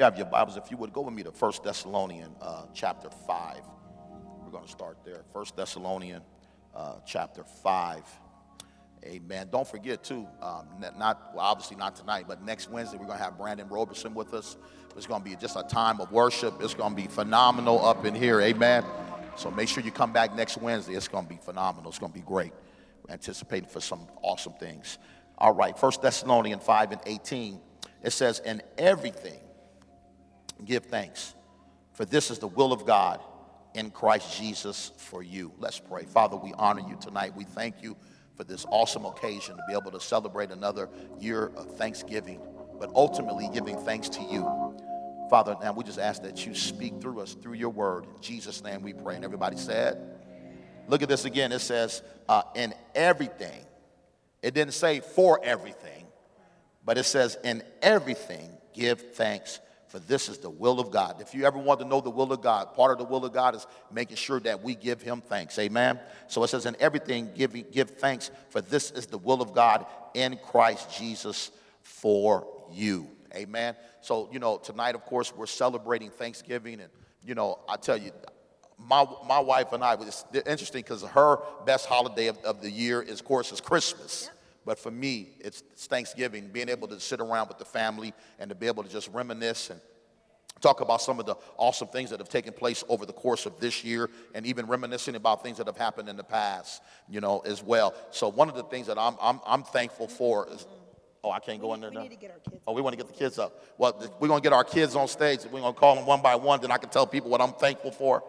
you have your Bibles, if you would go with me to 1 Thessalonian uh, chapter 5. We're going to start there. 1 Thessalonian uh, chapter 5. Amen. Don't forget, too, um, not, well, obviously not tonight, but next Wednesday we're going to have Brandon Roberson with us. It's going to be just a time of worship. It's going to be phenomenal up in here. Amen. So make sure you come back next Wednesday. It's going to be phenomenal. It's going to be great. We're anticipating for some awesome things. All right, 1 Thessalonians 5 and 18. It says, In everything, give thanks, for this is the will of God in Christ Jesus for you. Let's pray. Father, we honor you tonight. We thank you for this awesome occasion to be able to celebrate another year of Thanksgiving, but ultimately giving thanks to you. Father, now we just ask that you speak through us through your word. In Jesus' name we pray. And everybody said, Look at this again. It says, uh, in everything. It didn't say for everything, but it says, in everything, give thanks for this is the will of God. If you ever want to know the will of God, part of the will of God is making sure that we give Him thanks. Amen. So it says, in everything, give, give thanks, for this is the will of God in Christ Jesus for you. Amen. So, you know, tonight, of course, we're celebrating Thanksgiving. And, you know, I tell you, my, my wife and I, it's interesting because her best holiday of, of, the year is, of course, is Christmas. Yep. But for me, it's, Thanksgiving, being able to sit around with the family and to be able to just reminisce and talk about some of the awesome things that have taken place over the course of this year and even reminiscing about things that have happened in the past, you know, as well. So one of the things that I'm, I'm, I'm thankful for is, oh, I can't go in there now? Need to get our kids oh, we want to get the kids up. Well, we're going to get our kids on stage. We're going to call them one by one, then I can tell people what I'm thankful for.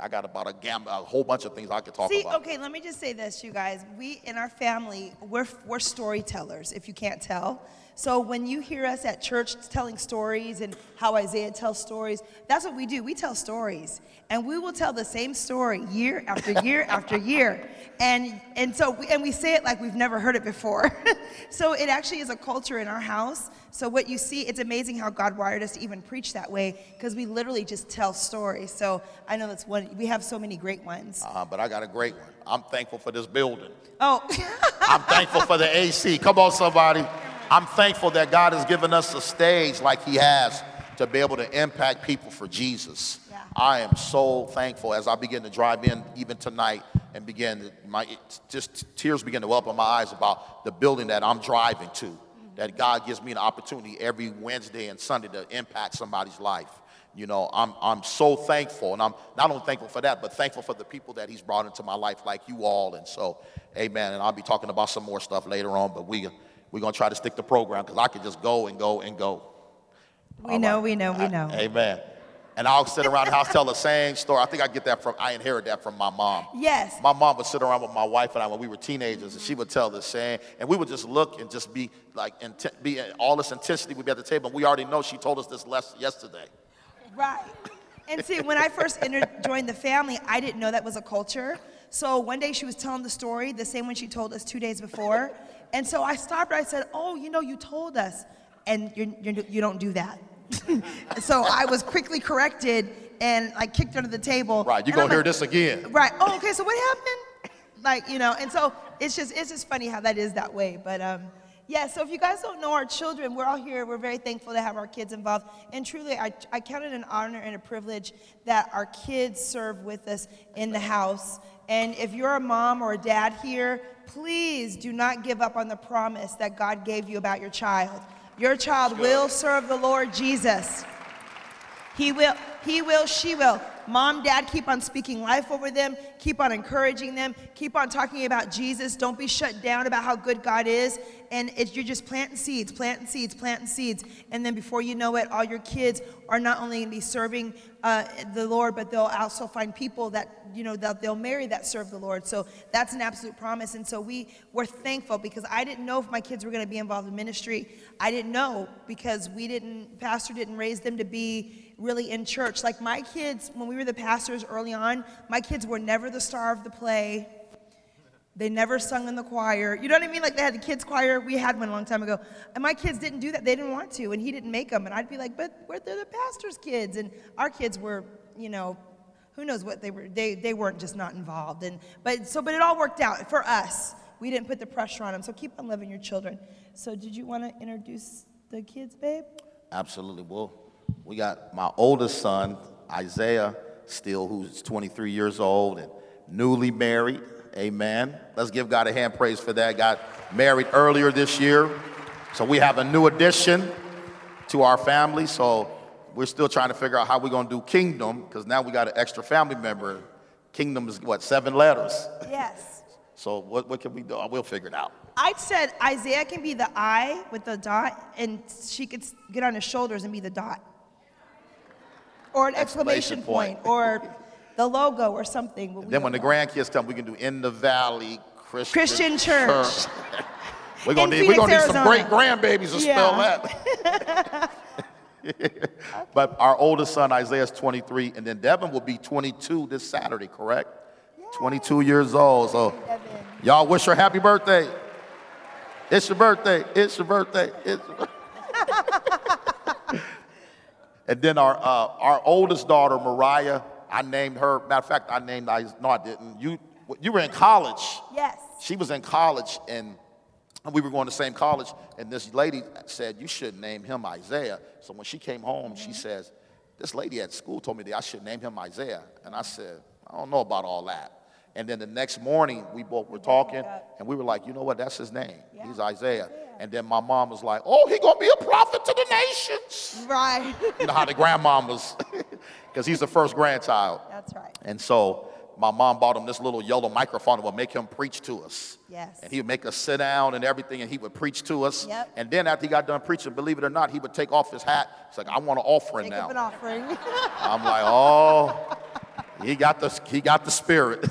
I got about a, gam- a whole bunch of things I could talk about. See, about. okay, let me just say this, you guys. We, in our family, we're, we're storytellers, if you can't tell. So when you hear us at church telling stories and how Isaiah tells stories, that's what we do. We tell stories. And we will tell the same story year after year after year. And, and so, we, and we say it like we've never heard it before. so it actually is a culture in our house. So what you see, it's amazing how God wired us to even preach that way because we literally just tell stories. So I know that's one, we have so many great ones. Uh, but I got a great one. I'm thankful for this building. Oh. I'm thankful for the AC. Come on, somebody. I'm thankful that God has given us a stage like He has to be able to impact people for Jesus. Yeah. I am so thankful as I begin to drive in even tonight and begin my just tears begin to well up in my eyes about the building that I'm driving to. That God gives me an opportunity every Wednesday and Sunday to impact somebody's life. You know, I'm, I'm so thankful, and I'm not only thankful for that, but thankful for the people that He's brought into my life, like you all. And so, amen. And I'll be talking about some more stuff later on, but we we're going to try to stick to program because I could just go and go and go. We All know, right. we know, we know. I, amen. And I'll sit around the house, tell the same story. I think I get that from, I inherit that from my mom. Yes. My mom would sit around with my wife and I when we were teenagers, and she would tell the same, and we would just look and just be like, and be all this intensity would be at the table. And we already know she told us this less yesterday. Right. And see, when I first entered, joined the family, I didn't know that was a culture. So one day she was telling the story, the same one she told us two days before. And so I stopped. I said, Oh, you know, you told us, and you're, you're, you do not do that. so I was quickly corrected and like kicked under the table. Right, you're gonna hear this again. Right. Oh, okay. So what happened? Like you know, and so it's just it's just funny how that is that way. But um, yeah. So if you guys don't know our children, we're all here. We're very thankful to have our kids involved, and truly, I I count it an honor and a privilege that our kids serve with us in the house. And if you're a mom or a dad here, please do not give up on the promise that God gave you about your child. Your child will serve the Lord Jesus. He will, he will, she will. Mom, dad, keep on speaking life over them. Keep on encouraging them. Keep on talking about Jesus. Don't be shut down about how good God is. And you're just planting seeds, planting seeds, planting seeds. And then before you know it, all your kids are not only going to be serving uh, the Lord, but they'll also find people that, you know, that they'll marry that serve the Lord. So that's an absolute promise. And so we were thankful because I didn't know if my kids were going to be involved in ministry. I didn't know because we didn't, pastor didn't raise them to be really in church. Like my kids, when we were the pastors early on, my kids were never the star of the play. They never sung in the choir. You know what I mean? Like they had the kids' choir. We had one a long time ago. And my kids didn't do that. They didn't want to, and he didn't make them. And I'd be like, but we're the pastor's kids. And our kids were, you know, who knows what they were. They, they weren't just not involved. And, but, so, but it all worked out for us. We didn't put the pressure on them. So keep on loving your children. So did you want to introduce the kids, babe? Absolutely. We'll We got my oldest son, Isaiah, still, who's 23 years old and newly married. Amen. Let's give God a hand praise for that. Got married earlier this year. So we have a new addition to our family. So we're still trying to figure out how we're going to do kingdom because now we got an extra family member. Kingdom is what, seven letters? Yes. So what, what can we do? We'll figure it out. I said Isaiah can be the I with the dot, and she could get on his shoulders and be the dot. Or an exclamation, Exclamation point, point. or the logo or something. we Then when the grandkids come, we can do in the valley Christian, Christian church. we're gonna In need, we're gonna need some great grandbabies to Yeah. spell that. but our oldest son Isaiah is 23, and then Devin will be 22 this Saturday, correct? 22 years old. So Devin. y'all wish her happy birthday. It's your birthday. It's your birthday. It's your birthday. and then our uh, our oldest daughter Mariah, I named her. Matter of fact, I named. I no, I didn't. You you were in college. Yes. She was in college and we were going to the same college. And this lady said, You should name him Isaiah. So when she came home, she mm-hmm. says, This lady at school told me that I should name him Isaiah. And I said, I don't know about all that. And then the next morning, we both were talking and we were like, You know what? That's his name. He's Isaiah. And then my mom was like, Oh, he going to be a prophet to the nations. Right. You know how the grandmom was, because he's the first grandchild. That's right. And so my mom bought him this little yellow microphone that would make him preach to us. Yes. And he would make us sit down and everything, and he would preach to us. Yep. And then after he got done preaching, believe it or not, he would take off his hat. He's like, I want an offering Take now. up an offering. I'm like, oh, he got the he got the spirit.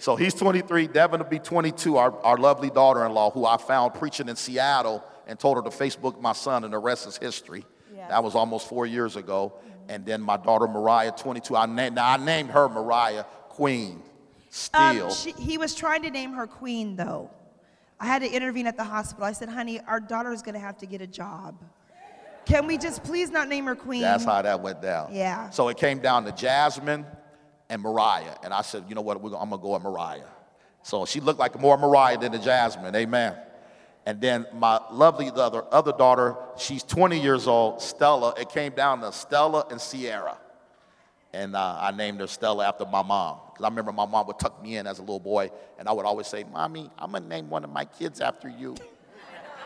so he's 23. Devin will be 22. Our, our lovely daughter-in-law, who I found preaching in Seattle, and told her to Facebook my son, and the rest is history. That was almost four years ago. And then my daughter Mariah, 22. I named now I named her Mariah Queen. Still. Um, she, he was trying to name her queen, though. I had to intervene at the hospital. I said, honey, our daughter is going to have to get a job. Can we just please not name her queen? That's how that went down. Yeah. So it came down to Jasmine and Mariah. And I said, you know what, We're gonna- I'm gonna go with Mariah. So she looked like more Mariah than the Jasmine, amen. And then my lovely other, other daughter, she's 20 years old, Stella. It came down to Stella and Sierra. And uh, I named her Stella after my mom. Because I remember my mom would tuck me in as a little boy, and I would always say, Mommy, I'm gonna name one of my kids after you.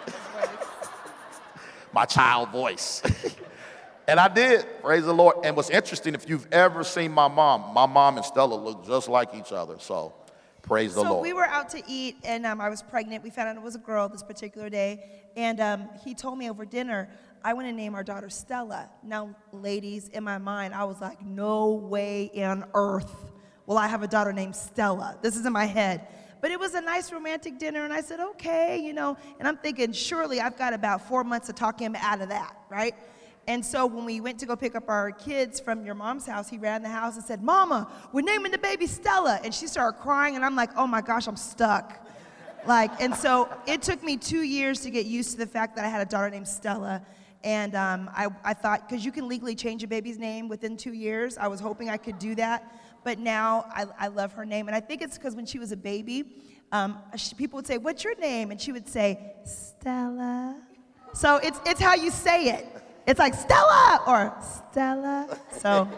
my child voice. and I did, praise the Lord. And what's interesting, if you've ever seen my mom, my mom and Stella look just like each other. So praise the so Lord. we were out to eat, and um, I was pregnant. We found out it was a girl this particular day, and um, he told me over dinner, I want to name our daughter Stella. Now, ladies, in my mind, I was like, no way on earth will I have a daughter named Stella. This is in my head. But it was a nice romantic dinner, and I said, okay, you know, and I'm thinking, surely I've got about four months to talk him out of that, right? And so when we went to go pick up our kids from your mom's house, he ran in the house and said, Mama, we're naming the baby Stella. And she started crying, and I'm like, oh my gosh, I'm stuck. Like, and so it took me two years to get used to the fact that I had a daughter named Stella. And um, I, I thought, because you can legally change a baby's name within two years, I was hoping I could do that. But now I, I love her name. And I think it's because when she was a baby, um, she, people would say, What's your name? And she would say, Stella. So it's, it's how you say it. It's like Stella or Stella. So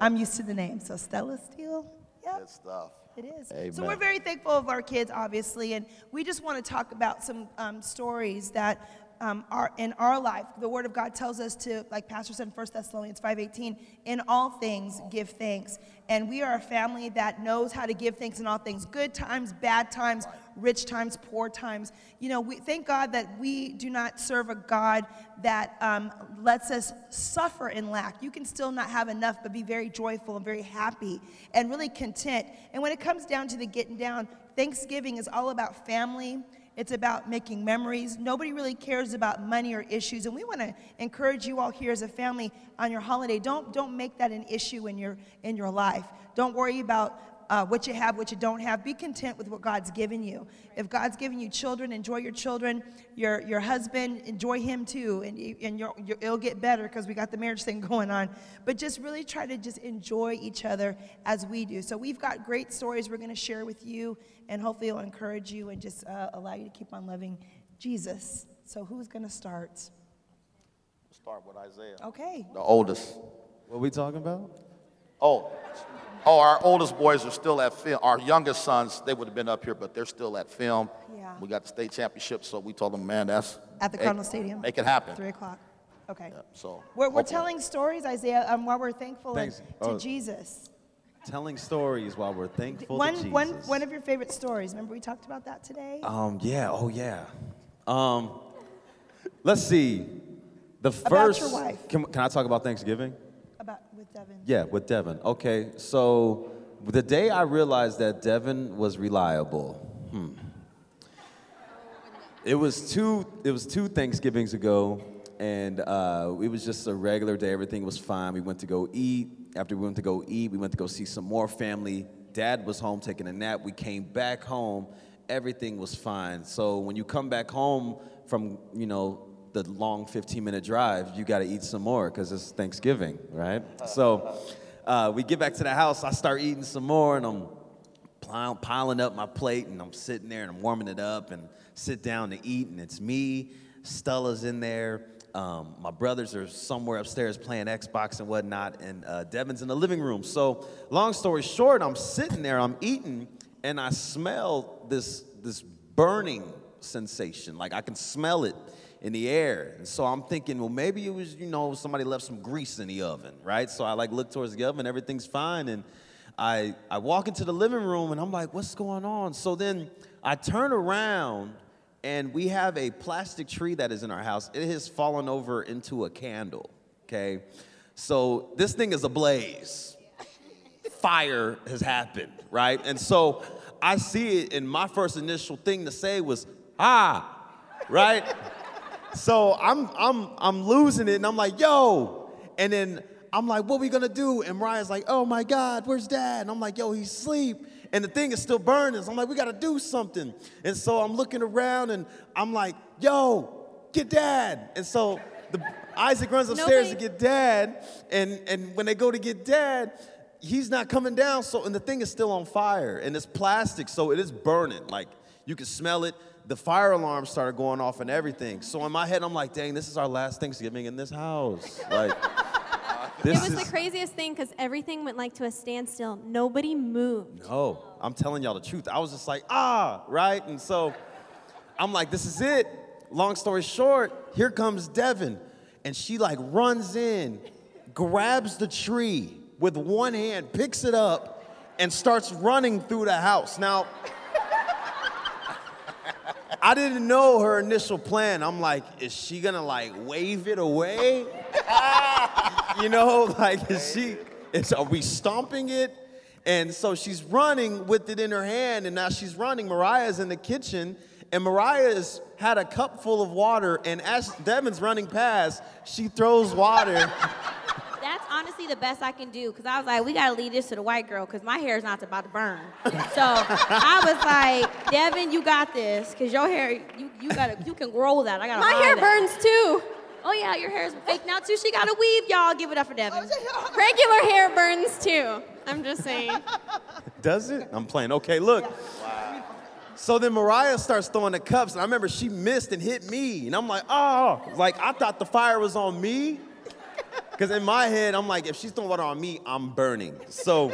I'm used to the name. So Stella Steele. Yep. Good stuff. It is. So we're very thankful of our kids, obviously, and we just want to talk about some um, stories that um, are in our life. The Word of God tells us to, like Pastor said in 1 Thessalonians 5:18, in all things give thanks. And we are a family that knows how to give thanks in all things, good times, bad times, rich times, poor times. You know, we thank God that we do not serve a God that um, lets us suffer in lack. You can still not have enough, but be very joyful and very happy and really content. And when it comes down to the getting down, Thanksgiving is all about family. It's about making memories. Nobody really cares about money or issues. And we want to encourage you all here as a family on your holiday. Don't, don't make that an issue in your, in your life. Don't worry about uh, what you have, what you don't have. Be content with what God's given you. If God's given you children, enjoy your children. Your, your husband, enjoy him too. And, you, and you're, you're, it'll get better because we got the marriage thing going on. But just really try to just enjoy each other as we do. So we've got great stories we're going to share with you. And hopefully it'll encourage you and just uh, allow you to keep on loving Jesus. So who's going to start? start with Isaiah. Okay. The oldest. What are we talking about? Oh, oh, our oldest boys are still at film. Our youngest sons, they would have been up here, but they're still at film. Yeah. We got the state championship, so we told them, man, that's At the hey, Cardinal Stadium. Make it happen. Three o'clock. Okay. Yeah, so We're, we're telling stories, Isaiah, um, while we're thankful and- Thanks. to Oh. Jesus. Telling stories while we're thankful One, to Jesus. one, one of your favorite stories. Remember we talked about that today? Um, yeah, oh yeah. Um, let's see. The About first. your wife. Can, can I talk about Thanksgiving? About with Devin. Yeah, with Devin. Okay, so the day I realized that Devin was reliable, hmm. It was two. It was two Thanksgivings ago, and uh, it was just a regular day. Everything was fine. We went to go eat. After we went to go eat, we went to go see some more family. Dad was home taking a nap. We came back home. Everything was fine. So when you come back home from, you know, the long 15 minute drive, you got to eat some more because it's Thanksgiving, right? So uh, we get back to the house. I start eating some more, and I'm piling up my plate and I'm sitting there and I'm warming it up and sit down to eat and it's me, Stella's in there, um, my brothers are somewhere upstairs playing Xbox and whatnot, and uh, Devin's in the living room. So long story short, I'm sitting there, I'm eating, and I smell this this burning sensation, like I can smell it in the air. And so I'm thinking, well, maybe it was, you know, somebody left some grease in the oven, right? So I like look towards the oven, everything's fine, and I, I walk into the living room and I'm like, what's going on? So then I turn around and we have a plastic tree that is in our house. It has fallen over into a candle, okay? So this thing is ablaze. Fire has happened, right? And so I see it, and my first initial thing to say was, ah, right? So I'm I'm I'm losing it, and I'm like, yo, and then I'm like, what are we gonna do? And Mariah's like, oh my God, where's dad? And I'm like, yo, he's asleep. And the thing is still burning. So I'm like, we gotta do something. And so I'm looking around and I'm like, yo, get dad. And so the Isaac runs upstairs to get dad. And and when they go to get dad, he's not coming down. So and the thing is still on fire. And it's plastic, so it is burning. Like you can smell it. The fire alarm started going off and everything. So in my head, I'm like, dang, this is our last Thanksgiving in this house. Like this it was is the craziest thing because everything went like to a standstill. Nobody moved. No, I'm telling y'all the truth. I was just like, ah, right? And so I'm like, this is it. Long story short, here comes Devin. And she like runs in, grabs the tree with one hand, picks it up, and starts running through the house. Now, I didn't know her initial plan. I'm like, is she gonna like wave it away? you know, like is she is are we stomping it? And so she's running with it in her hand, and now she's running. Mariah's in the kitchen, and Mariah's had a cup full of water, and as Devin's running past, she throws water. That's honestly the best I can do because I was like, we gotta leave this to the white girl because my hair is not about to burn. so I was like, Devin, you got this because your hair, you, you gotta, you can grow that. I gotta. My hair that. burns too. Oh yeah, your hair is fake now too. She got a weave, y'all. Give it up for Devin. Oh, Regular hair burns too. I'm just saying. Does it? I'm playing. Okay, look. Wow. So then Mariah starts throwing the cups, and I remember she missed and hit me, and I'm like, oh, like I thought the fire was on me, because in my head I'm like, if she's throwing water on me, I'm burning. So,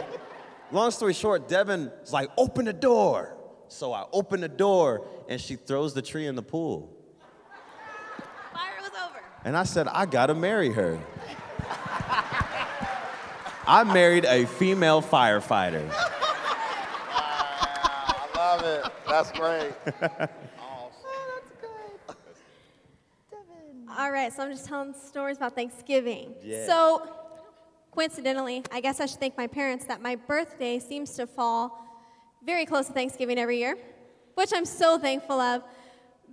long story short, Devin's like, open the door. So I open the door, and she throws the tree in the pool, Fire was over. and I said, I gotta marry her. I married a female firefighter. Ah, I love it. That's great. All right, so I'm just telling stories about Thanksgiving. Yeah. So, coincidentally, I guess I should thank my parents that my birthday seems to fall very close to Thanksgiving every year, which I'm so thankful of.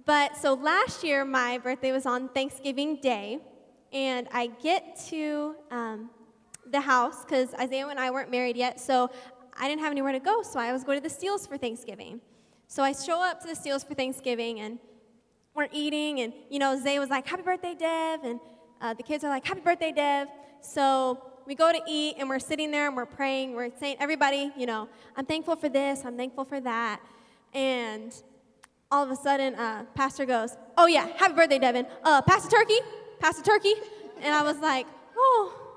But so last year, my birthday was on Thanksgiving Day, and I get to um, the house because Isaiah and I weren't married yet, so I didn't have anywhere to go, so I was going to the Steeles for Thanksgiving. So I show up to the Steeles for Thanksgiving, and we're eating, and you know, Zay was like, "Happy birthday, Dev," and uh, the kids are like, "Happy birthday, Dev." So we go to eat, and we're sitting there, and we're praying. We're saying, "Everybody, you know, I'm thankful for this. I'm thankful for that." And all of a sudden, uh, Pastor goes, "Oh yeah, happy birthday, Devin. Uh, pass the turkey, pass the turkey." and I was like, oh,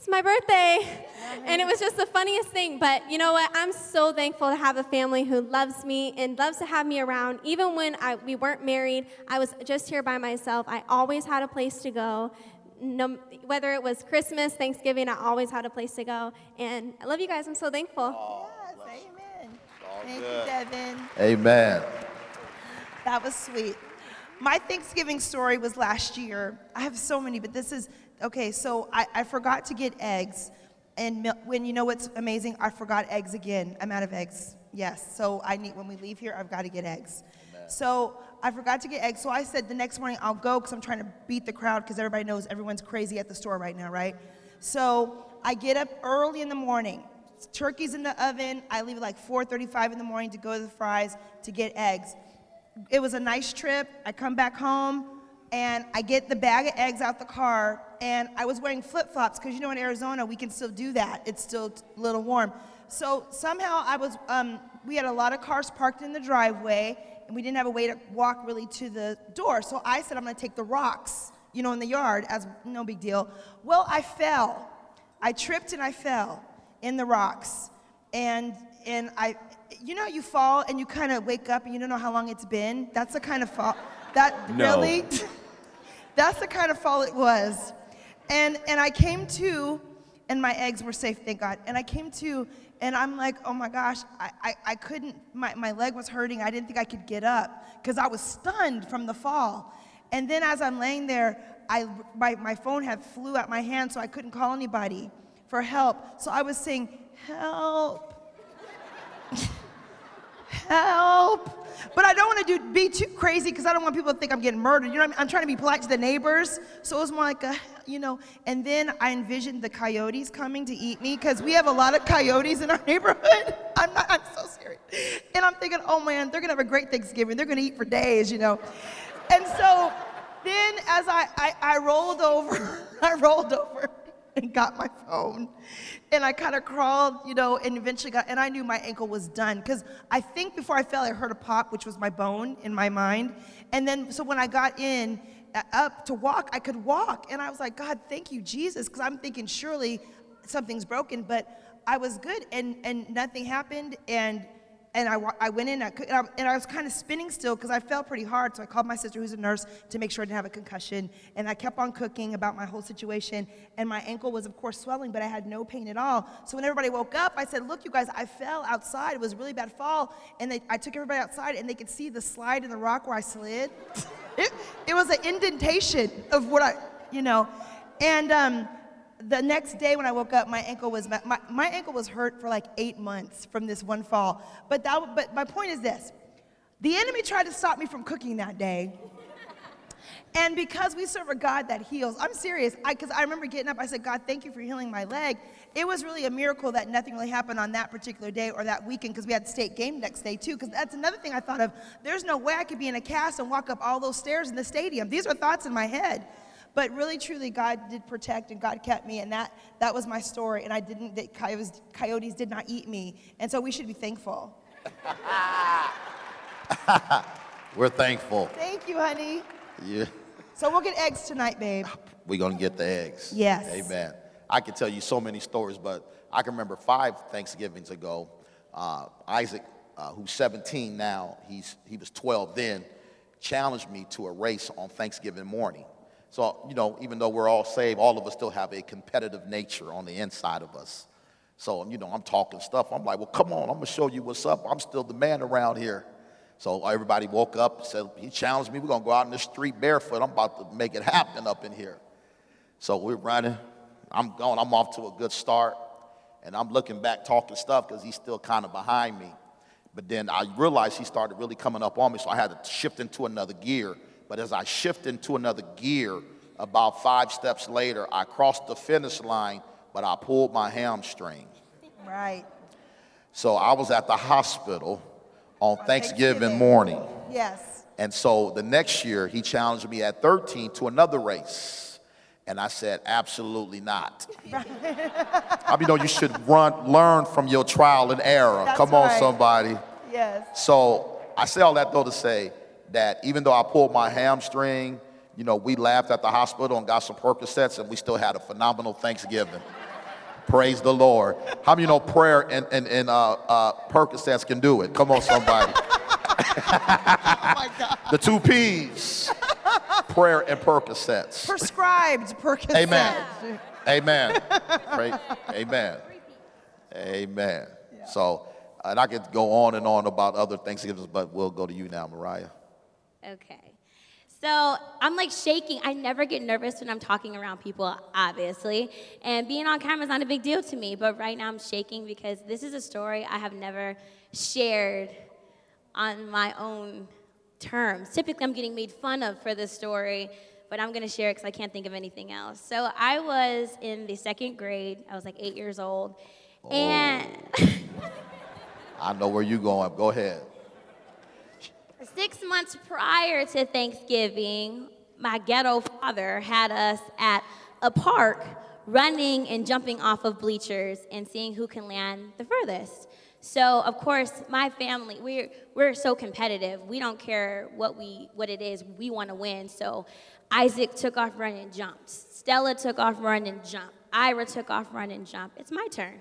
it's my birthday. And it was just the funniest thing. But you know what? I'm so thankful to have a family who loves me and loves to have me around. Even when I, we weren't married, I was just here by myself. I always had a place to go. No, whether it was Christmas, Thanksgiving, I always had a place to go. And I love you guys. I'm so thankful. Yes, amen. Thank you, Devin. Amen. That was sweet. My Thanksgiving story was last year. I have so many, but this is okay. So I, I forgot to get eggs. And mil- when you know what's amazing, I forgot eggs again. I'm out of eggs. Yes. So I need, when we leave here, I've got to get eggs. So I forgot to get eggs. So I said the next morning I'll go because I'm trying to beat the crowd because everybody knows everyone's crazy at the store right now, right? So I get up early in the morning. Turkey's in the oven. I leave at like 4:35 in the morning to go to the Fry's to get eggs. It was a nice trip. I come back home and I get the bag of eggs out the car and I was wearing flip-flops because you know in Arizona we can still do that. It's still a little warm. So somehow I was um, we had a lot of cars parked in the driveway and we didn't have a way to walk really to the door. So I said I'm going to take the rocks, you know, in the yard as no big deal. Well, I fell. I tripped and I fell in the rocks. And and I you know you fall and you kind of wake up and you don't know how long it's been. That's the kind of fall that No. really that's the kind of fall it was. And and I came to and my eggs were safe, thank God. And I came to and I'm like, oh my gosh, I, I, I couldn't, my, my leg was hurting. I didn't think I could get up because I was stunned from the fall. And then as I'm laying there, I, my, my phone had flew out my hand, so I couldn't call anybody for help. So I was saying, help, help. But I don't want to do, be too crazy because I don't want people to think I'm getting murdered. You know I mean? I'm trying to be polite to the neighbors. So it was more like a, you know, and then I envisioned the coyotes coming to eat me because we have a lot of coyotes in our neighborhood. I'm, not, I'm so serious. And I'm thinking, oh man, they're to have a great Thanksgiving. They're to eat for days, you know. And so then as I, I, I rolled over, I rolled over and got my phone. And I kind of crawled, you know, and eventually got, and I knew my ankle was done. Because I think before I fell, I heard a pop, which was my bone in my mind. And then, so when I got in, uh, up to walk, I could walk. And I was like, God, thank you, Jesus. Because I'm thinking, surely something's broken. But I was good, and, and nothing happened. And and I, I went in I and, I, and I was kind of spinning still because I fell pretty hard. So I called my sister, who's a nurse, to make sure I didn't have a concussion. And I kept on cooking about my whole situation. And my ankle was, of course, swelling, but I had no pain at all. So when everybody woke up, I said, Look, you guys, I fell outside. It was a really bad fall. And they, I took everybody outside, and they could see the slide in the rock where I slid. it, it was an indentation of what I, you know. And um, the next day when I woke up, my ankle was my, my ankle was hurt for like eight months from this one fall. But that, but my point is this: the enemy tried to stop me from cooking that day. And because we serve a God that heals, I'm serious. Because I, remember getting up, I said, God, thank you for healing my leg. It was really a miracle that nothing really happened on that particular day or that weekend because we had state game next day too. Because that's another thing I thought of. There's no way I could be in a cast and walk up all those stairs in the stadium. These are thoughts in my head. But really, truly, God did protect and God kept me, and that, that was my story. And I didn't, the coyotes, coyotes did not eat me. And so we should be thankful. We're thankful. Thank you, honey. Yeah. So we'll get eggs tonight, babe. We're going to get the eggs. Yes. Amen. I can tell you so many stories, but I can remember five Thanksgivings ago, uh, Isaac, uh, who's 17 now, he's, he was 12 then, challenged me to a race on Thanksgiving morning. So, you know, even though we're all saved, all of us still have a competitive nature on the inside of us. So, you know, I'm talking stuff. I'm like, well, come on, I'm going to show you what's up. I'm still the man around here. So everybody woke up, said, he challenged me, we're going to go out in the street barefoot. I'm about to make it happen up in here. So we're running. I'm going. I'm off to a good start. And I'm looking back, talking stuff because he's still kind of behind me. But then I realized he started really coming up on me, so I had to shift into another gear. But as I shift into another gear, about five steps later, I crossed the finish line, but I pulled my hamstring. Right. So I was at the hospital on Thanksgiving Thanksgiving. morning. Yes. And so the next year, he challenged me at 13 to another race. And I said, absolutely not. I mean, you know, you should run, learn from your trial and error. That's Come on, right. somebody. Yes. So I say all that though to say that even though I pulled my hamstring, you know, we laughed at the hospital and got some Percocets, and we still had a phenomenal Thanksgiving. Praise the Lord. How many know prayer and, and, and uh, uh, Percocets can do it? Come on, somebody. oh the two P's prayer and Percocets. Prescribed Percocet. Amen. Amen. Pray. Amen. Amen. So, and I could go on and on about other Thanksgivings, but we'll go to you now, Mariah. Okay. So I'm like shaking. I never get nervous when I'm talking around people, obviously. And being on camera is not a big deal to me, but right now I'm shaking because this is a story I have never shared on my own terms. Typically, I'm getting made fun of for this story, but I'm gonna share it because I can't think of anything else. So I was in the second grade, I was like eight years old, oh. and I know where you're going. Go ahead. Six months prior to Thanksgiving, my ghetto father had us at a park running and jumping off of bleachers and seeing who can land the furthest. So of course, my family, we're we're so competitive. We don't care what we what it is. We want to win. So Isaac took off running and jumped. Stella took off running and jumped. Ira took off running and jumped. It's my turn.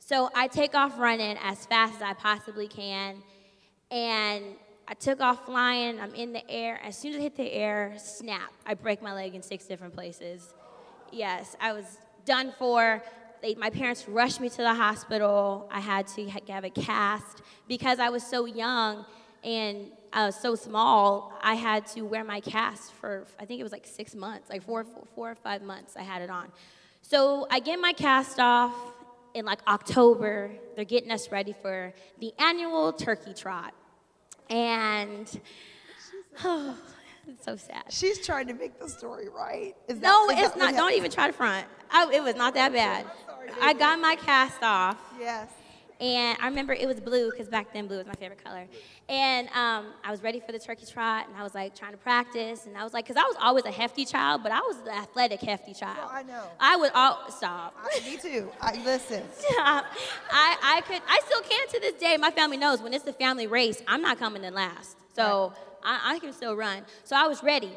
So I take off running as fast as I possibly can. And I took off flying. I'm in the air. As soon as I hit the air, snap. I break my leg in six different places. Yes, I was done for. They, my parents rushed me to the hospital. I had to have a cast because I was so young and I was so small. I had to wear my cast for I think it was like six months, like four, four, four or five months. I had it on. So I get my cast off in like October. They're getting us ready for the annual turkey trot. And oh, it's so sad. She's trying to make the story right. Is that- No, it's not. Don't even try to front. I, it was not that bad. sorry, I got my cast off, Yes. And I remember it was blue because back then blue was my favorite color. And um, I was ready for the turkey trot, and I was like trying to practice, and I was like, because I was always a hefty child, but I was the athletic hefty child. I know. I would all stop. I, me too. I listen. I, I could, I still can to this day. My family knows when it's the family race, I'm not coming in last. So I, I can still run. So I was ready.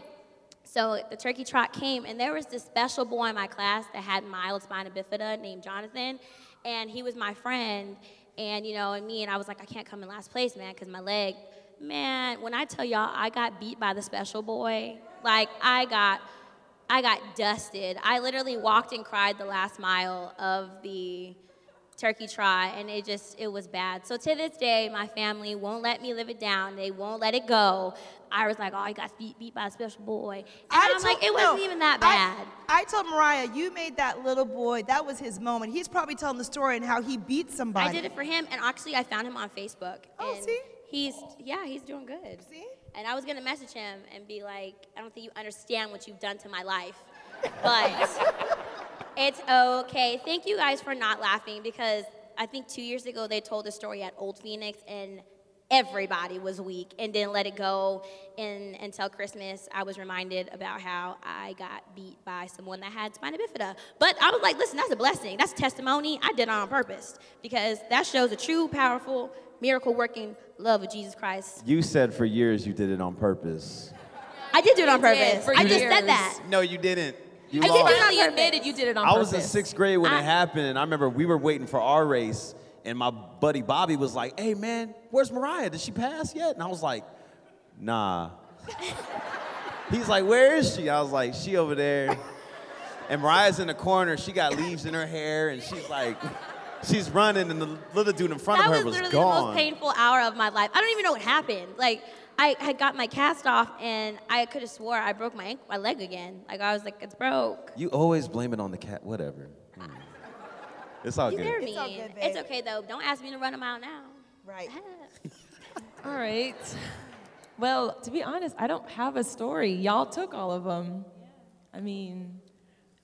So the turkey trot came, and there was this special boy in my class that had mild spina bifida named Jonathan, and he was my friend. And you know, and me, and I was like, I can't come in last place, man, because my leg. Man, when I tell y'all, I got beat by the special boy. Like I got I got dusted. I literally walked and cried the last mile of the turkey trot, and it just it was bad. So to this day, my family won't let me live it down. They won't let it go. I was like, oh, I got beat, beat by a special boy, and I am like, it wasn't no, even that I- bad. I, told Mariah, you made that little boy, that was his moment. He's probably telling the story and how he beat somebody. I did it for him, and actually, I found him on Facebook. Oh, and see? He's yeah, he's doing good. See? And I was gonna message him and be like, I don't think you understand what you've done to my life, but it's okay. Thank you guys for not laughing because I think two years ago they told a story at Old Phoenix and everybody was weak and didn't let it go. And until Christmas, I was reminded about how I got beat by someone that had spina bifida. But I was like, listen, that's a blessing. That's testimony. I did it on purpose because that shows a true, powerful, miracle working love of Jesus Christ. You said for years you did it on purpose. I did do it on purpose. I just years. said that. No, you didn't. You I did lost. not- Finally admitted you did it on I purpose. was in sixth grade when I- it happened, and I remember we were waiting for our race, and my buddy Bobby was like, "Hey man, where's Mariah? Did she pass yet?" And I was like, "Nah." He's like, "Where is she?" I was like, "She over there." And Mariah's in the corner. She got leaves in her hair, and she's like, she's running, and the little dude in front that of was her was literally gone. the most painful hour of my life. I don't even know what happened. Like, I had got my cast off, and I could have swore I broke my ankle, my leg again. Like, I was like, it's broke. You always blame it on the cat. Whatever. Hmm. It's all They're good. mean. It's all good, It's okay though. Don't ask me to run a mile now. Right. All right. Well, to be honest, I don't have a story. Y'all took all of them. I mean,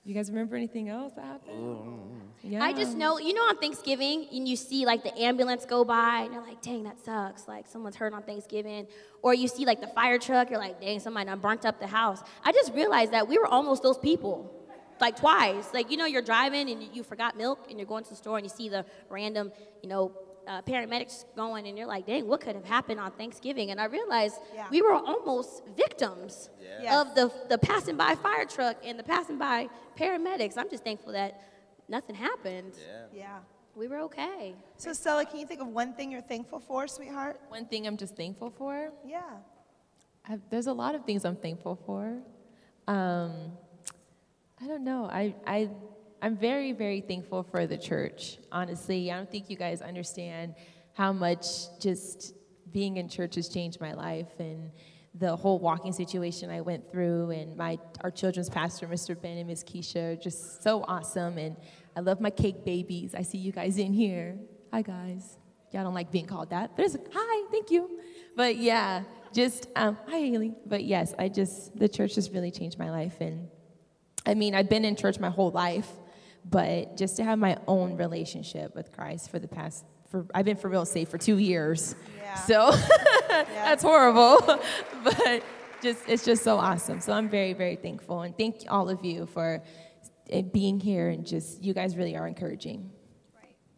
you guys remember anything else that happened? Mm. Yeah. I just know, you know, on Thanksgiving, and you see like the ambulance go by, and you're like, dang, that sucks. Like someone's hurt on Thanksgiving. Or you see like the fire truck, you're like, dang, somebody done burnt up the house. I just realized that we were almost those people. Like twice. Like, you know, you're driving and you, you forgot milk and you're going to the store and you see the random, you know, uh, paramedics going, and you're like, dang, what could have happened on Thanksgiving? And I realized Yeah. we were almost victims Yeah. of the, the passing by fire truck and the passing by paramedics. I'm just thankful that nothing happened. Yeah. We were okay. So, Stella, can you think of one thing you're thankful for, sweetheart? One thing I'm just thankful for. Yeah. I, there's a lot of things I'm thankful for. Um, I don't know. I, I, I'm very, very thankful for the church. Honestly, I don't think you guys understand how much just being in church has changed my life and the whole walking situation I went through. And my our children's pastor, Mr. Ben and Miss Keisha, are just so awesome. And I love my cake babies. I see you guys in here. Hi, guys. Y'all don't like being called that, but it's like, hi, thank you. But yeah, just um, hi Haley. But yes, I just the church has really changed my life, and I mean I've been in church my whole life, but just to have my own relationship with Christ for the past for I've been for real safe for two years, Yeah. so that's horrible, but just it's just so awesome. So I'm very very thankful, and thank all of you for eh, being here, and just you guys really are encouraging.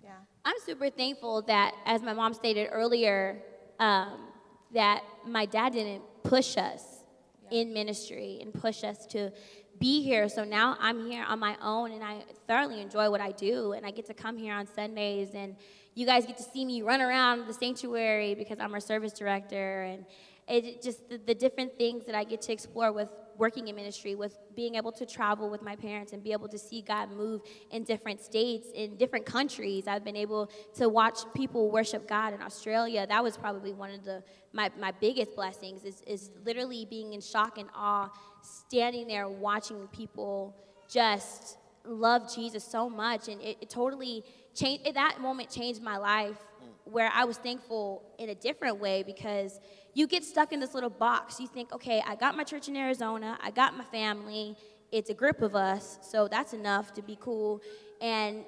Yeah. I'm super thankful that, as my mom stated earlier, um, that my dad didn't push us in ministry and push us to be here. So now I'm here on my own and I thoroughly enjoy what I do. And I get to come here on Sundays and you guys get to see me run around the sanctuary because I'm our service director. And it just the, the different things that I get to explore with working in ministry, with being able to travel with my parents and be able to see God move in different states, in different countries. I've been able to watch people worship God in Australia. That was probably one of the my, my biggest blessings is, is literally being in shock and awe, standing there watching people just love Jesus so much. And it, it totally changed, that moment changed my life where I was thankful in a different way because you get stuck in this little box. You think, okay, I got my church in Arizona, I got my family, it's a group of us, so that's enough to be cool. And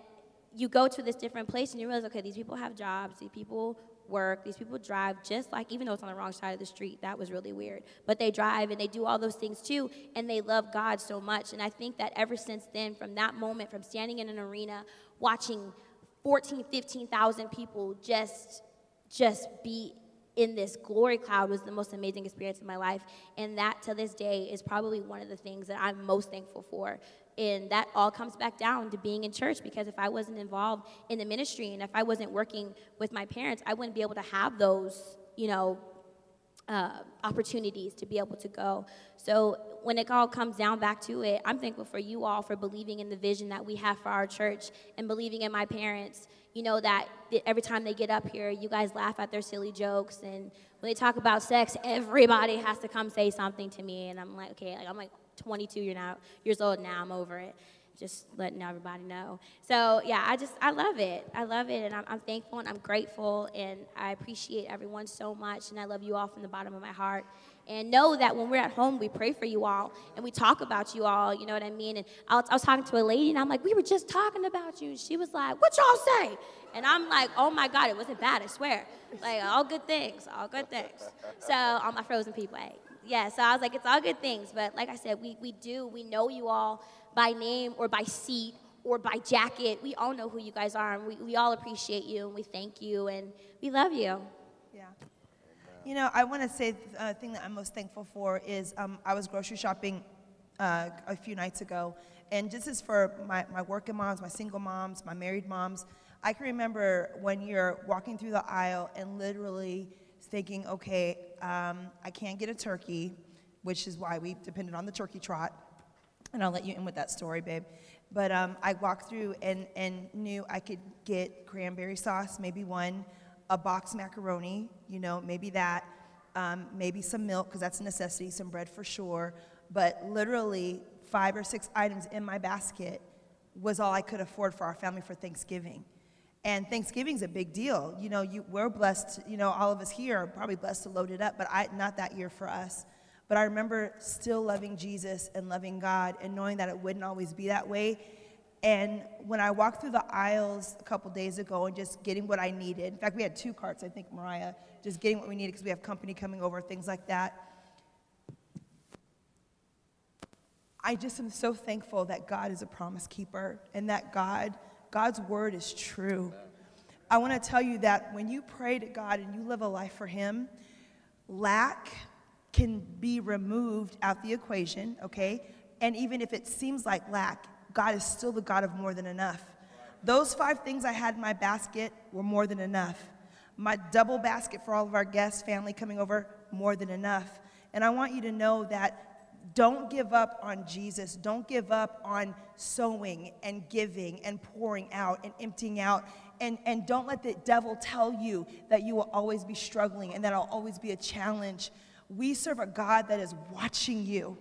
you go to this different place and you realize, okay, these people have jobs, these people work, these people drive just like, even though it's on the wrong side of the street, that was really weird. But they drive and they do all those things too, and they love God so much. And I think that ever since then, from that moment, from standing in an arena, watching 14, 15,000 people just, just be in this glory cloud was the most amazing experience of my life. And that to this day is probably one of the things that I'm most thankful for. And that all comes back down to being in church because if I wasn't involved in the ministry and if I wasn't working with my parents, I wouldn't be able to have those, you know, uh, opportunities to be able to go. So when it all comes down back to it, I'm thankful for you all for believing in the vision that we have for our church and believing in my parents. You know that every time they get up here, you guys laugh at their silly jokes, and when they talk about sex, everybody has to come say something to me, and I'm like, okay, like I'm like 22 years now, years old now, I'm over it just letting everybody know. So yeah, I just I love it. I love it, and I'm, I'm thankful and I'm grateful, and I appreciate everyone so much, and I love you all from the bottom of my heart. And know that when we're at home, we pray for you all and we talk about you all. You know what I mean? And I was, I was talking to a lady, and I'm like, we were just talking about you. And she was like, what y'all say? And I'm like, oh my God, it wasn't bad. I swear. Like all good things, all good things. So all my frozen people. Yeah, so I was like, it's all good things. But like I said, we, we do, we know you all by name or by seat or by jacket. We all know who you guys are, and we, we all appreciate you, and we thank you, and we love you. Yeah. You know, I want to say the uh, thing that I'm most thankful for is um, I was grocery shopping uh, a few nights ago, and this is for my, my working moms, my single moms, my married moms. I can remember when you're walking through the aisle and literally thinking, okay, um, I can't get a turkey, which is why we depended on the turkey trot. And I'll let you in with that story, babe. But um, I walked through and, and knew I could get cranberry sauce, maybe one, a box macaroni, you know, maybe that, um, maybe some milk, because that's a necessity, some bread for sure. But literally, five or six items in my basket was all I could afford for our family for Thanksgiving. And Thanksgiving's a big deal. You know, you, we're blessed, you know, all of us here are probably blessed to load it up, but I, not that year for us. But I remember still loving Jesus and loving God and knowing that it wouldn't always be that way. And when I walked through the aisles a couple days ago and just getting what I needed, in fact, we had two carts, I think, Mariah, just getting what we needed because we have company coming over, things like that. I just am so thankful that God is a promise keeper and that God, God's word is true. I want to tell you that when you pray to God and you live a life for Him, lack can be removed out the equation, okay? And even if it seems like lack, God is still the God of more than enough. Those five things I had in my basket were more than enough. My double basket for all of our guests, family coming over, more than enough. And I want you to know that don't give up on Jesus. Don't give up on sowing and giving and pouring out and emptying out. And, and don't let the devil tell you that you will always be struggling and that it'll always be a challenge. We serve a God that is watching you.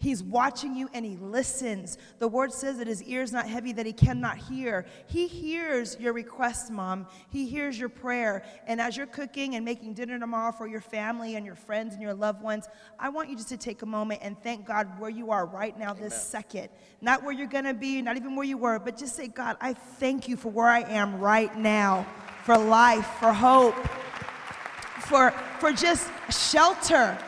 He's watching you and he listens. The word says that his ear is not heavy, that he cannot hear. He hears your request, mom. He hears your prayer. And as you're cooking and making dinner tomorrow for your family and your friends and your loved ones, I want you just to take a moment and thank God where you are right now, this second. Not where you're gonna be, not even where you were, but just say, God, I thank you for where I am right now, for life, for hope, for, for just shelter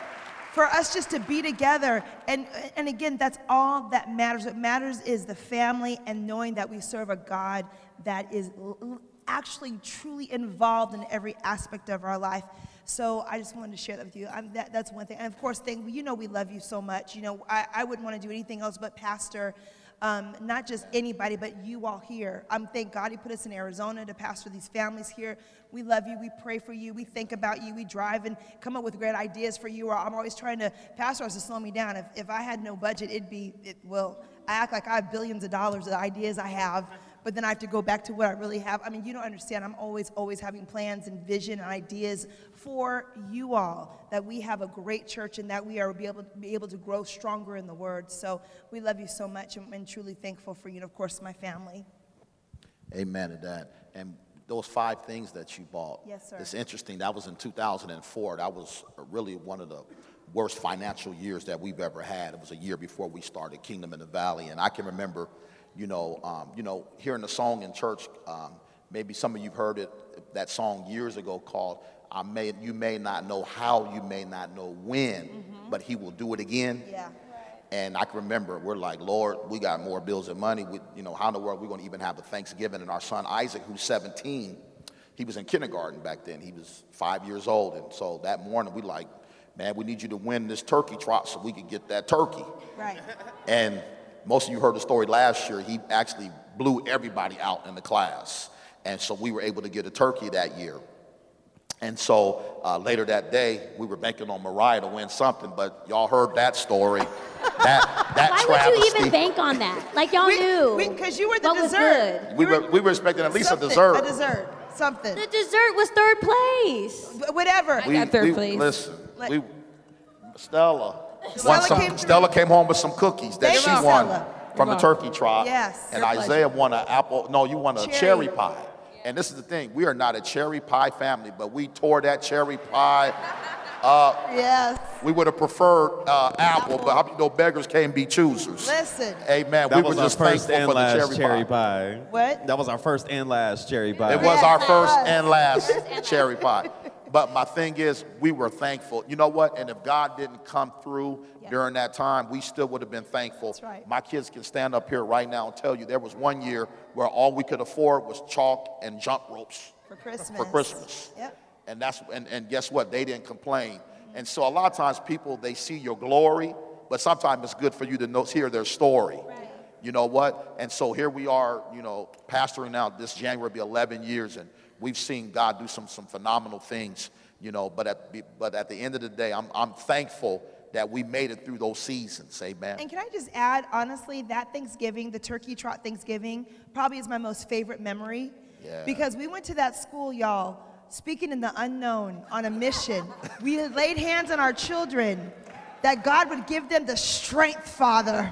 for us just to be together. And, and again, that's all that matters. What matters is the family and knowing that we serve a God that is actually truly involved in every aspect of our life. So I just wanted to share that with you. I'm, that, that's one thing. And of course, thing, you know we love you so much. You know, I, I wouldn't want to do anything else but pastor um, not just anybody, but you all here. I um, thank God He put us in Arizona to pastor these families here. We love you. We pray for you. We think about you. We drive and come up with great ideas for you. Or I'm always trying to, pastor has to slow me down. If, if I had no budget, it'd be, it, well, I act like I have billions of dollars of ideas I have but then I have to go back to what I really have. I mean, you don't understand. I'm always, always having plans and vision and ideas for you all that we have a great church and that we are be able, be able to grow stronger in the Word. So we love you so much and, and truly thankful for you, and of course, my family. Amen to that. And those five things that you bought. Yes, sir. It's interesting. That was in 2004. That was really one of the worst financial years that we've ever had. It was a year before we started Kingdom in the Valley, and I can remember, you know, um, you know, hearing the song in church. Um, maybe some of you've heard it. That song years ago called "I may." You may not know how. You may not know when, but He will do it again. Yeah. And I can remember, we're like, Lord, we got more bills and money. We, you know, how in the world are we going to even have a Thanksgiving? And our son Isaac, who's 17, he was in kindergarten back then. He was five years old. And so that morning, we like, man, we need you to win this turkey trot so we can get that turkey. Right. And most of you heard the story last year. He actually blew everybody out in the class. And so we were able to get a turkey that year. And so uh, later that day, we were banking on Mariah to win something, but y'all heard that story. That, that Why travesty. would you even bank on that? Like y'all knew. Because you were the what was dessert. good. we, were, we were expecting at least a dessert. A dessert. Something. The dessert was third place. Whatever. We- got third we, place. Listen, Like- we, Stella, Stella some, came through. Stella came home with some cookies that Thank she you, won Stella. from the You're turkey trot. Yes. And Your Isaiah won an apple. No, you won a Cherry. cherry, pie. And this is the thing: we are not a cherry pie family, but we tore that cherry pie. Yes. We would have preferred uh, apple, but how you know beggars can't be choosers. Listen. Amen. That we was were our just first thankful and for the last cherry, cherry pie. pie. What? That was our first and last cherry pie. It was our Yes, it first was. and last cherry pie. But my thing is, we were thankful. You know what? And if God didn't come through Yeah. during that time, we still would have been thankful. That's right. My kids can stand up here right now and tell you there was one year where all we could afford was chalk and jump ropes For Christmas. for Christmas. Yep. And that's and, and guess what? They didn't complain. And so a lot of times people they see your glory, but sometimes it's good for you to know, hear their story. You know what? And so here we are, you know, pastoring now this January will be 11 years, and we've seen God do some some phenomenal things. You know, but at but at the end of the day, I'm I'm thankful that we made it through those seasons. Amen. And can I just add, honestly, that Thanksgiving, the turkey trot Thanksgiving, probably is my most favorite memory. Yeah. Because we went to that school, y'all, speaking in the unknown on a mission. we had laid hands on our children that God would give them the strength, Father,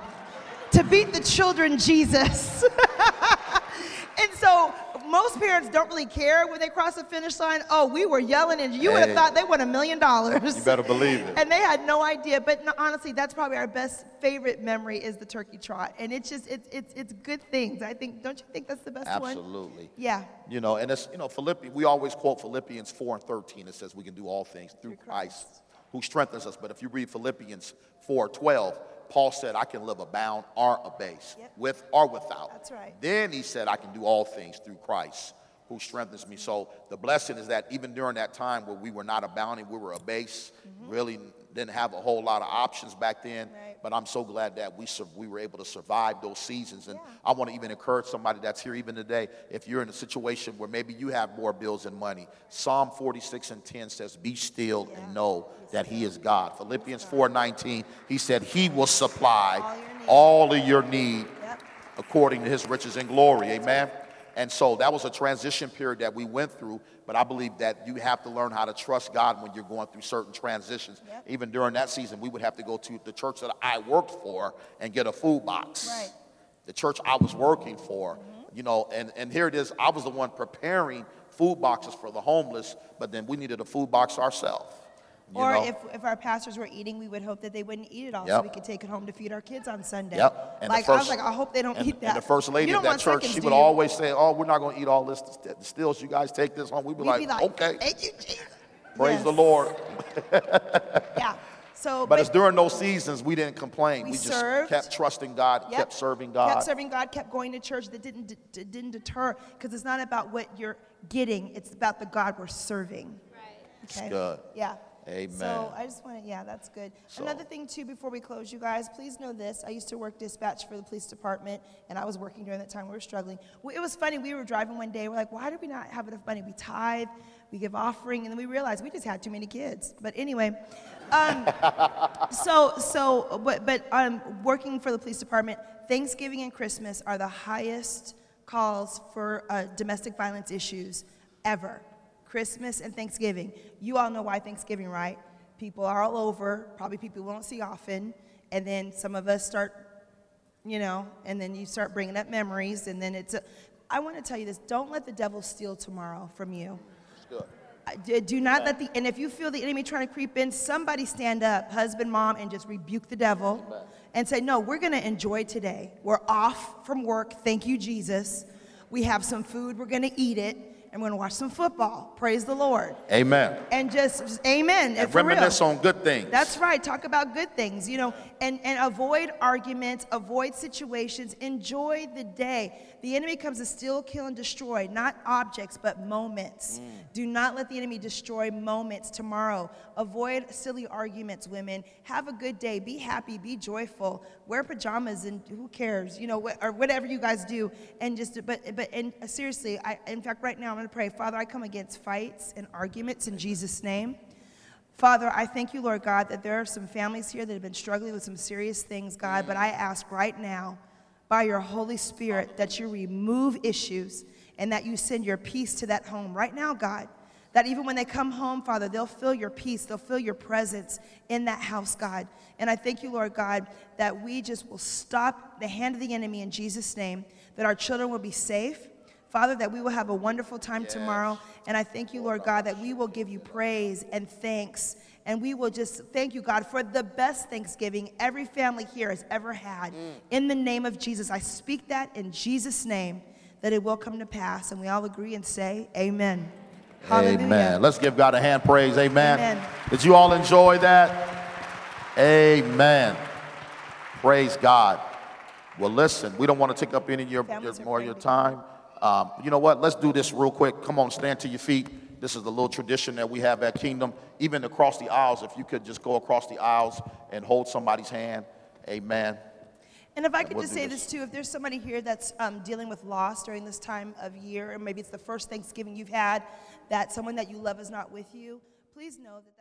to beat the children Jesus. and so most parents don't really care when they cross the finish line. Oh, we were yelling, and you would have thought they won a million dollars. You better believe it. And they had no idea. But no, honestly, that's probably our best favorite memory is the turkey trot. And it's just it's it's it's good things. I think. Don't you think that's the best one? Absolutely. Yeah. You know, and it's, you know, Philippi, we always quote Philippians 4 and 13. It says we can do all things through Christ who strengthens us. But if you read Philippians 4 12, Paul said, I can live abound or abase, Yep. with or without. That's right. Then he said, I can do all things through Christ who strengthens me. So the blessing is that even during that time where we were not abounding, we were a base, mm-hmm. really didn't have a whole lot of options back then. Right. But I'm so glad that we sur- we were able to survive those seasons. And I want to even encourage somebody that's here even today. If you're in a situation where maybe you have more bills than money, Psalm 46 and 10 says, "Be still and know that He is God." Philippians 4:19, He said, "He will supply all of your need Yep. according to His riches and glory." Amen. And so that was a transition period that we went through, but I believe that you have to learn how to trust God when you're going through certain transitions. Yep. Even during that season, we would have to go to the church that I worked for and get a food box. Right. The church I was working for, mm-hmm. you know, and, and here it is, I was the one preparing food boxes for the homeless, but then we needed a food box ourselves. You Or know? if, if our pastors were eating, we would hope that they wouldn't eat it all so we could take it home to feed our kids on Sunday. Yep. And the like, I was first- like, I hope they don't and, eat that. And the first lady You of that church, seconds, she would always say, "Oh, we're not going to eat all this the stills. You guys take this home." We'd be, We'd like, be like, "Okay, Thank you, Jesus. praise Yes. the Lord." Yeah. So, But it's during those seasons we didn't complain. We We, just served. kept trusting God, Yep. kept serving God. Kept serving God, kept going to church that didn't, d- didn't deter, because it's not about what you're getting, it's about the God we're serving. Right. Okay? good. Yeah. Amen. So I just want to, yeah, that's good. So- Another thing, too, before we close, you guys, please know this. I used to work dispatch for the police department, and I was working during that time we were struggling. Well, it was funny. We were driving one day. We're like, why do we not have enough money? We tithe, we give offering, and then we realized we just had too many kids. But anyway, um, so so but but um, working for the police department, Thanksgiving and Christmas are the highest calls for uh, domestic violence issues ever. Christmas and Thanksgiving. You all know why Thanksgiving, right? People are all over, probably people we don't see often, and then some of us start, you know, and then you start bringing up memories, and then it's. A, I want to tell you this: don't let the devil steal tomorrow from you. Uh, Do not let the, and if you feel the enemy trying to creep in, somebody stand up, husband, mom, and just rebuke the devil and say, No, we're going to enjoy today. We're off from work. Thank you, Jesus. We have some food. We're going to eat it, and we're going to watch some football. Praise the Lord. Amen. And just, just amen. And for real. reminisce on good things. That's right. Talk about good things, you know, and, and avoid arguments, avoid situations, enjoy the day. The enemy comes to steal, kill, and destroy, not objects, but moments. Mm. Do not let the enemy destroy moments tomorrow. Avoid silly arguments, women. Have a good day. Be happy. Be joyful. Wear pajamas and who cares, you know, or whatever you guys do. And just, but, but, and seriously, I, in fact, right now going to pray. Father, I come against fights and arguments in Jesus' name. Father, I thank you, Lord God, that there are some families here that have been struggling with some serious things, God, but I ask right now, by your Holy Spirit, that you remove issues and that you send your peace to that home right now, God. That even when they come home, Father, they'll feel your peace, they'll feel your presence in that house, God. And I thank you, Lord God, that we just will stop the hand of the enemy in Jesus' name, that our children will be safe, Father, that we will have a wonderful time tomorrow. And I thank you, Lord God, that we will give you praise and thanks. And we will just thank you, God, for the best Thanksgiving every family here has ever had. Mm. In the name of Jesus, I speak that in Jesus' name, that it will come to pass. And we all agree and say, Amen. Hallelujah. Amen. Let's give God a hand praise. Amen. Amen. Did you all enjoy that? Amen. Praise God. Well, listen, we don't want to take up any of your, your more of your time. Um, you know what? Let's do this real quick. Come on, stand to your feet. This is the little tradition that we have at Kingdom. Even across the aisles, if you could just go across the aisles and hold somebody's hand. Amen. And if I could we'll just say this. this too, if there's somebody here that's um, dealing with loss during this time of year, or maybe it's the first Thanksgiving you've had, that someone that you love is not with you, please know that that.